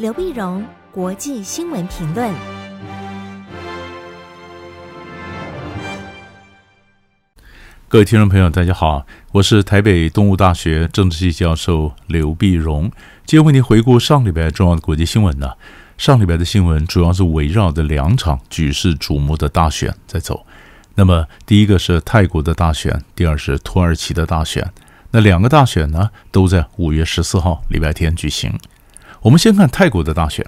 刘碧荣，国际新闻评论。各位听众朋友，大家好，我是台北东吴大学政治系教授刘碧荣，今天为您回顾上礼拜重要的国际新闻呢。上礼拜的新闻主要是围绕着两场举世瞩目的大选在走。那么，第一个是泰国的大选，第二是土耳其的大选。那两个大选呢，都在五月十四号礼拜天举行。我们先看泰国的大选。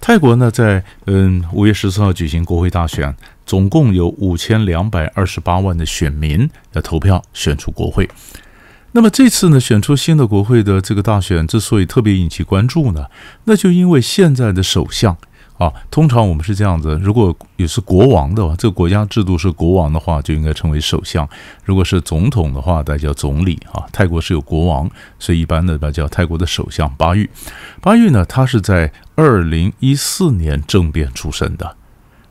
泰国呢，在嗯五月十四号举行国会大选，总共有五千两百二十八万的选民来投票选出国会。那么这次呢，选出新的国会的这个大选之所以特别引起关注呢，那就因为现在的首相。啊，通常我们是这样子，如果也是国王的话，这个国家制度是国王的话，就应该称为首相；如果是总统的话，大家叫总理。啊，泰国是有国王，所以一般的那叫泰国的首相巴育。巴育呢，他是在二零一四年政变出身的。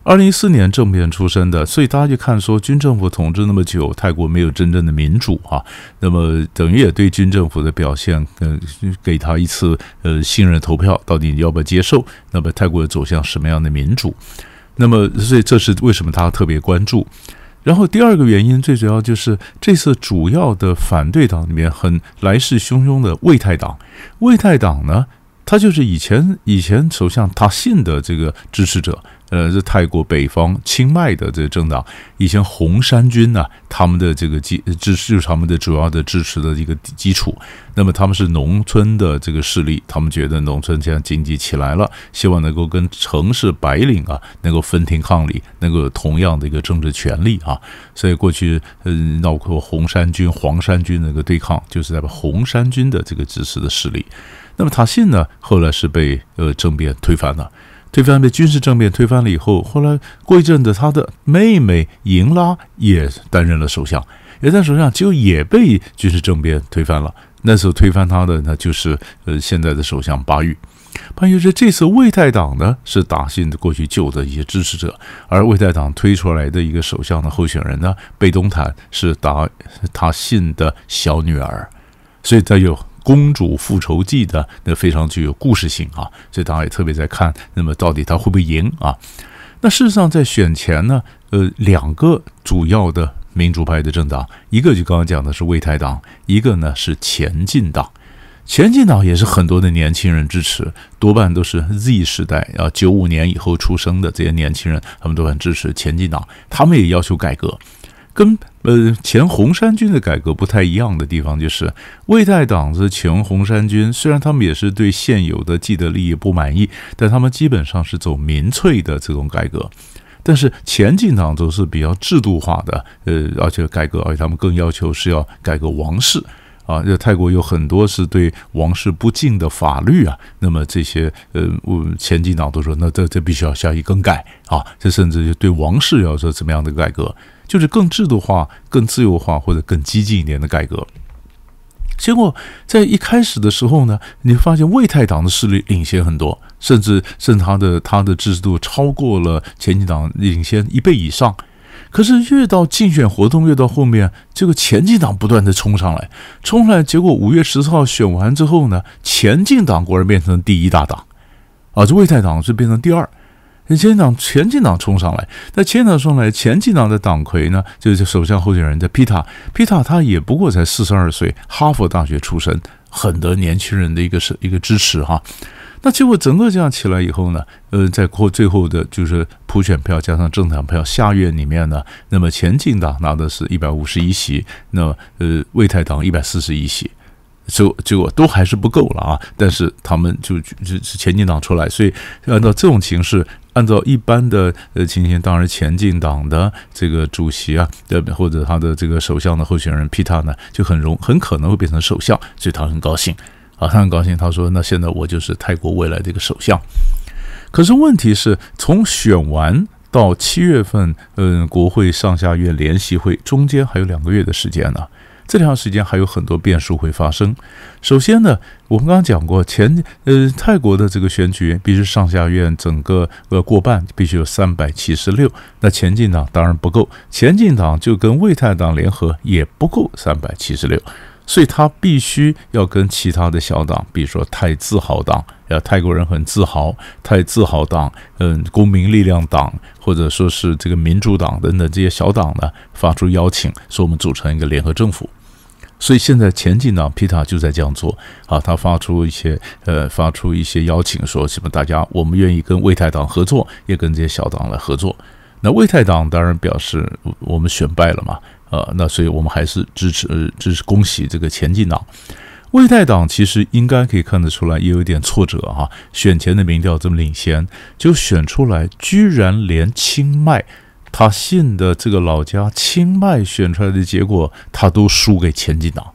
二零一四年政变出身的，所以大家就看说军政府统治那么久，泰国没有真正的民主啊，那么等于也对军政府的表现，呃，给他一次呃信任投票，到底要不要接受？那么泰国走向什么样的民主？那么所以这是为什么他特别关注。然后第二个原因，最主要就是这次主要的反对党里面很来势汹汹的卫泰党，卫泰党呢，他就是以前以前首相他信的这个支持者。呃，是泰国北方清迈的这个政党，以前红衫军呢、他们的这个基支持就是他们的主要的支持的一个基础。那么他们是农村的这个势力，他们觉得农村现在经济起来了，希望能够跟城市白领啊能够分庭抗礼，能够有同样的一个政治权利啊。所以过去嗯，闹过红衫军、黄衫军那个对抗，就是在红衫军的这个支持的势力。那么塔信呢，后来是被呃政变推翻了。推翻被军事政变推翻了以后，后来过一阵子，他的妹妹盈拉也担任了首相，也在首相，结果也被军事政变推翻了。那时候推翻他的呢，就是呃现在的首相巴育。巴育说，这次魏泰党呢是打信的过去旧的一些支持者，而魏泰党推出来的一个首相的候选人呢，贝东坦是打他信的小女儿，所以他有。公主复仇记的那非常具有故事性啊，所以大家也特别在看。那么到底他会不会赢啊？那事实上在选前呢，呃，两个主要的民主派的政党，一个就刚刚讲的是卫泰党，一个呢是前进党。前进党也是很多的年轻人支持，多半都是 Z 时代啊，九五年以后出生的这些年轻人，他们都很支持前进党，他们也要求改革。跟呃前红衫军的改革不太一样的地方，就是魏泰党是前红衫军，虽然他们也是对现有的既得利益不满意，但他们基本上是走民粹的这种改革。但是前进党则是比较制度化的，呃，而且改革，而且他们更要求是要改革王室啊。这泰国有很多是对王室不敬的法律啊，那么这些呃，前进党都说，那这这必须要加以更改啊。这甚至就对王室要说怎么样的改革。就是更制度化、更自由化或者更激进一点的改革。结果在一开始的时候呢，你发现魏太党的势力领先很多，甚至甚至他的他的支持度超过了前进党，领先一倍以上。可是越到竞选活动越到后面，这个前进党不断的冲上来，冲上来，结果五月十四号选完之后呢，前进党果然变成第一大党，啊，这魏太党是变成第二。前进党前进党冲上来，那前进党冲上来，前进党的党魁呢，就是首相候选人的皮塔，皮塔他也不过才四十二岁，哈佛大学出身，很得年轻人的一个是一个支持哈。那结果整个这样起来以后呢，呃，在过最后的就是普选票加上政党票，下院里面呢，那么前进党拿的是一百五十一席，那么呃，卫泰党一百四十一席。就结果都还是不够了啊！但是他们就就是前进党出来，所以按照这种形式，按照一般的呃情形，当然前进党的这个主席啊，或者他的这个首相的候选人皮塔呢，就很容很可能会变成首相，所以他很高兴啊，他很高兴，他说：“那现在我就是泰国未来的一个首相。”可是问题是从选完到七月份，嗯，国会上下院联席会中间还有两个月的时间呢。这段时间还有很多变数会发生。首先呢，我们刚刚讲过，前呃泰国的这个选举必须上下院整个呃过半，必须有三百七十六。那前进党当然不够，前进党就跟卫泰党联合也不够三百七十六。所以他必须要跟其他的小党，比如说泰自豪党，呃泰国人很自豪，泰自豪党，嗯，公民力量党，或者说是这个民主党等等这些小党呢，发出邀请，说我们组成一个联合政府。所以现在前进党皮塔就在这样做啊，他发出一些呃，发出一些邀请，说什么大家我们愿意跟为泰党合作，也跟这些小党来合作。那为泰党当然表示我们选败了嘛。呃，那所以我们还是支持呃，支持恭喜这个前进党。为泰党其实应该可以看得出来，也有点挫折哈。选前的民调这么领先，就选出来，居然连清迈他信的这个老家清迈选出来的结果，他都输给前进党。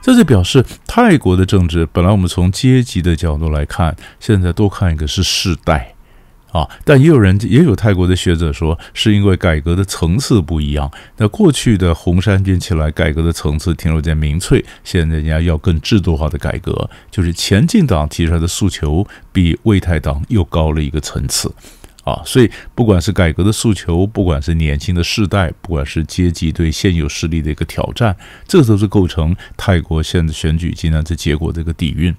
这就表示泰国的政治，本来我们从阶级的角度来看，现在多看一个是世代。啊，但也有人也有泰国的学者说，是因为改革的层次不一样。那过去的红衫军起来改革的层次停留在民粹，现在人家要更制度化的改革，就是前进党提出来的诉求比魏泰党又高了一个层次。啊，所以不管是改革的诉求，不管是年轻的世代，不管是阶级对现有势力的一个挑战，这都是构成泰国现在选举今天这结果的一个底蕴。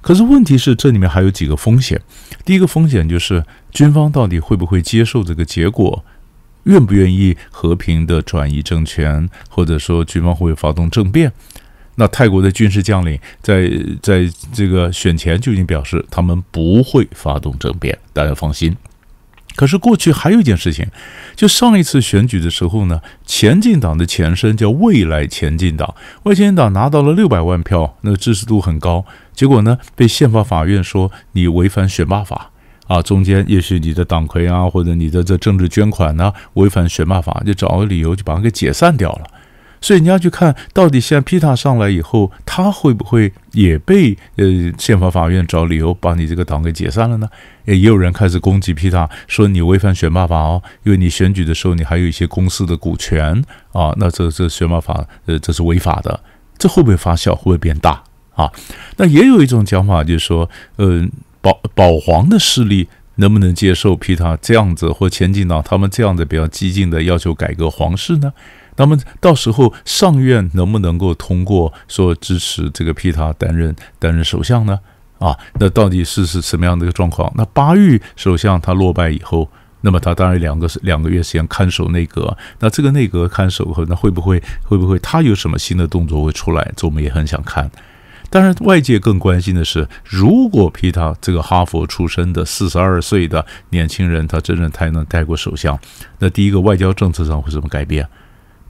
可是问题是，这里面还有几个风险。第一个风险就是军方到底会不会接受这个结果，愿不愿意和平的转移政权，或者说军方会不会发动政变？那泰国的军事将领在在这个选前就已经表示，他们不会发动政变，大家放心。可是过去还有一件事情，就上一次选举的时候呢，前进党的前身叫未来前进党，未来前进党拿到了六百万票，那个支持度很高。结果呢，被宪法法院说你违反选罢法啊，中间也许你的党魁啊，或者你的这政治捐款呢，违反选罢法，就找个理由就把它给解散掉了。所以你要去看到底现在皮塔上来以后，他会不会也被呃宪法法院找理由把你这个党给解散了呢？也有人开始攻击皮塔，说你违反选罢法哦，因为你选举的时候你还有一些公司的股权啊，那这这选罢法呃这是违法的，这会不会发酵？会不会变大？啊，那也有一种讲法，就是说，呃，保保皇的势力能不能接受皮塔这样子，或前进党他们这样的比较激进的要求改革皇室呢？那么到时候上院能不能够通过说支持这个皮塔担任担任首相呢？啊，那到底是是什么样的一个状况？那巴育首相他落败以后，那么他当然两个两个月时间看守内阁，那这个内阁看守后，那会不会会不会他有什么新的动作会出来？这我们也很想看。当然，外界更关心的是，如果皮塔这个哈佛出身的四十二岁的年轻人，他真正才能带过首相，那第一个外交政策上会怎么改变？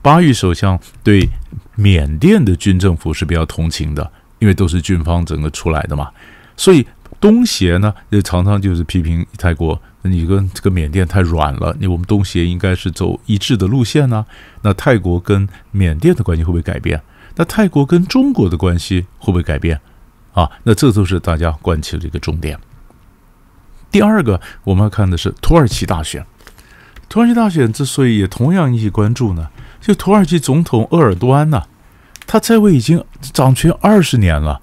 巴育首相对缅甸的军政府是比较同情的，因为都是军方整个出来的嘛，所以东协呢也常常就是批评泰国，你跟这个缅甸太软了，你我们东协应该是走一致的路线呢、那泰国跟缅甸的关系会不会改变？那泰国跟中国的关系会不会改变？啊，那这都是大家关切的一个重点。第二个，我们要看的是土耳其大选。土耳其大选之所以也同样引起关注呢，就土耳其总统鄂尔多安呐，他在位已经掌权二十年了。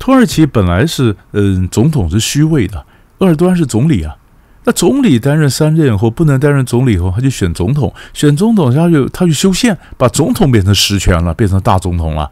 土耳其本来是嗯，总统是虚位的，鄂尔多安是总理啊。那总理担任三任以后不能担任总理以后，他就选总统，选总统他就他就修宪，把总统变成实权了，变成大总统了。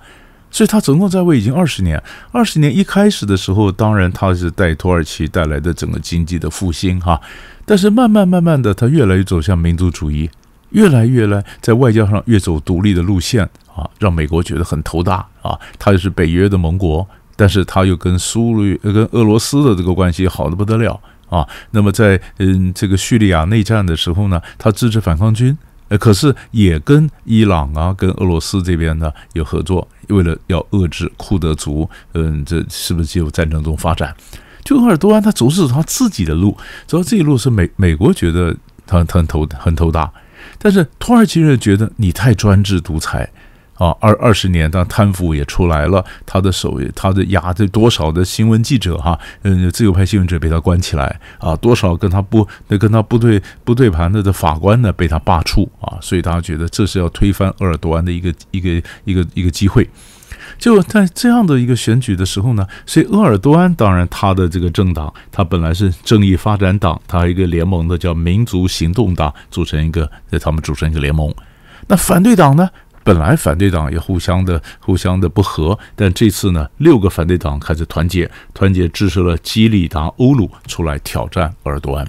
所以他总共在位已经二十年。二十年一开始的时候，当然他是带土耳其带来的整个经济的复兴哈，但是慢慢慢慢的，他越来越走向民族主义，越来越来在外交上越走独立的路线啊，让美国觉得很头大啊。他又是北约的盟国，但是他又跟苏联跟俄罗斯的这个关系好的不得了。啊，那么在嗯这个叙利亚内战的时候呢，他支持反抗军，呃，可是也跟伊朗啊、跟俄罗斯这边呢有合作，为了要遏制库德族，嗯，这是不是就有战争中发展？就鄂尔多安他总是他自己的路，走这一路是美美国觉得他他很头很头大，但是土耳其人觉得你太专制独裁。啊，二二十年，当贪腐也出来了，他的手，他的压着多少的新闻记者哈，嗯，自由派新闻者被他关起来啊，多少跟他不那跟他不对不对盘的的法官呢被他罢黜啊，所以大家觉得这是要推翻鄂尔多安的一个一个一个一个机会。就在这样的一个选举的时候呢，所以鄂尔多安当然他的这个政党，他本来是正义发展党，他一个联盟的叫民族行动党组成一个，在他们组成一个联盟，那反对党呢？本来反对党也互相的互相的不和，但这次呢，六个反对党开始团结，团结支持了基里达欧鲁出来挑战鄂尔多安。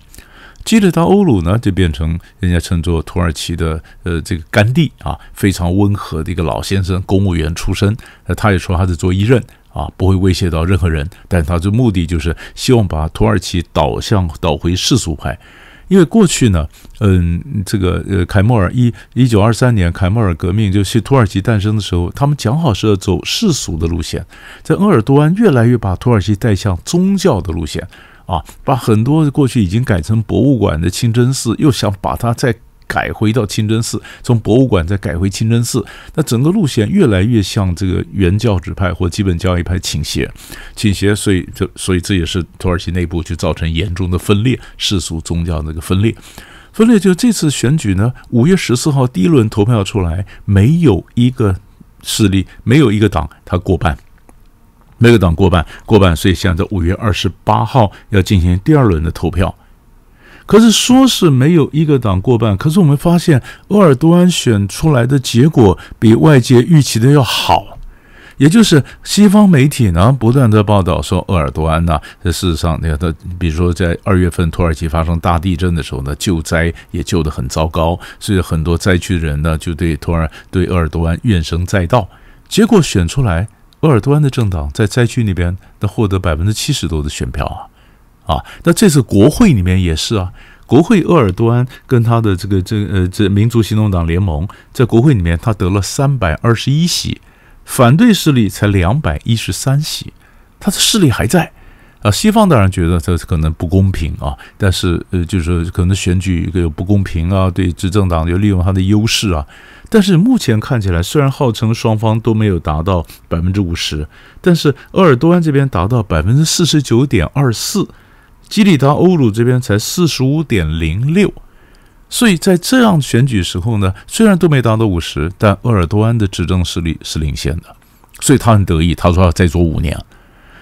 基里达欧鲁呢，就变成人家称作土耳其的呃这个甘地啊，非常温和的一个老先生，公务员出身。那他也说他是做一任啊，不会威胁到任何人，但他的目的就是希望把土耳其导向导回世俗派。因为过去呢，嗯，这个呃，凯末尔一一九二三年凯末尔革命就是土耳其诞生的时候，他们讲好是要走世俗的路线，在鄂尔多安越来越把土耳其带向宗教的路线啊，把很多过去已经改成博物馆的清真寺，又想把它再。改回到清真寺，从博物馆再改回清真寺，那整个路线越来越向这个原教旨派或基本教义派倾斜，倾斜，所以就所以这也是土耳其内部就造成严重的分裂，世俗宗教那个分裂，分裂就这次选举呢，五月十四号第一轮投票出来，没有一个势力，没有一个党他过半，没有党过半过半，所以现在五月二十八号要进行第二轮的投票。可是说是没有一个党过半，可是我们发现鄂尔多安选出来的结果比外界预期的要好，也就是西方媒体呢不断的报道说鄂尔多安呢，这事实上，你看他，比如说在二月份土耳其发生大地震的时候呢，救灾也救得很糟糕，所以很多灾区的人呢就对土耳对鄂尔多安怨声载道，结果选出来鄂尔多安的政党在灾区那边他获得百分之七十多的选票啊。啊，那这次国会里面也是啊，国会鄂尔多安跟他的这个这呃这民族行动党联盟在国会里面他得了三百二十一席，反对势力才两百一十三席，他的势力还在啊。西方当然觉得这可能不公平啊，但是呃就是可能选举有不公平啊，对执政党有利用他的优势啊。但是目前看起来，虽然号称双方都没有达到百分之五十，但是鄂尔多安这边达到百分之四十九点二四。基里达欧鲁这边才四十五点零六，所以在这样选举时候呢，虽然都没达到五十，但鄂尔多安的执政势力是领先的，所以他很得意，他说要再做五年，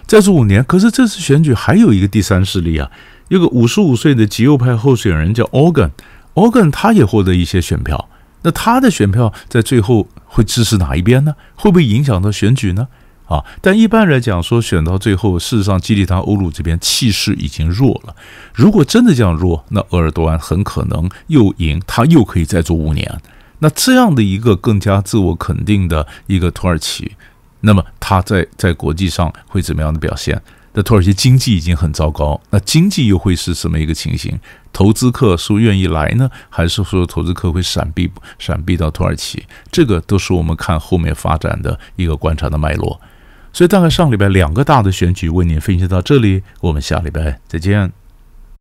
再做五年。可是这次选举还有一个第三势力啊，有个五十五岁的极右派候选人叫 Organ，Organ 他也获得一些选票，那他的选票在最后会支持哪一边呢？会不会影响到选举呢？啊，但一般来讲说，选到最后，事实上基里达欧鲁这边气势已经弱了。如果真的这样弱，那鄂尔多安很可能又赢，他又可以再做五年。那这样的一个更加自我肯定的一个土耳其，那么他在在国际上会怎么样的表现？那土耳其经济已经很糟糕，那经济又会是什么一个情形？投资客是愿意来呢，还是说投资客会闪避闪避到土耳其？这个都是我们看后面发展的一个观察的脉络。所以大概上礼拜两个大的选举为您分析到这里，我们下礼拜再见。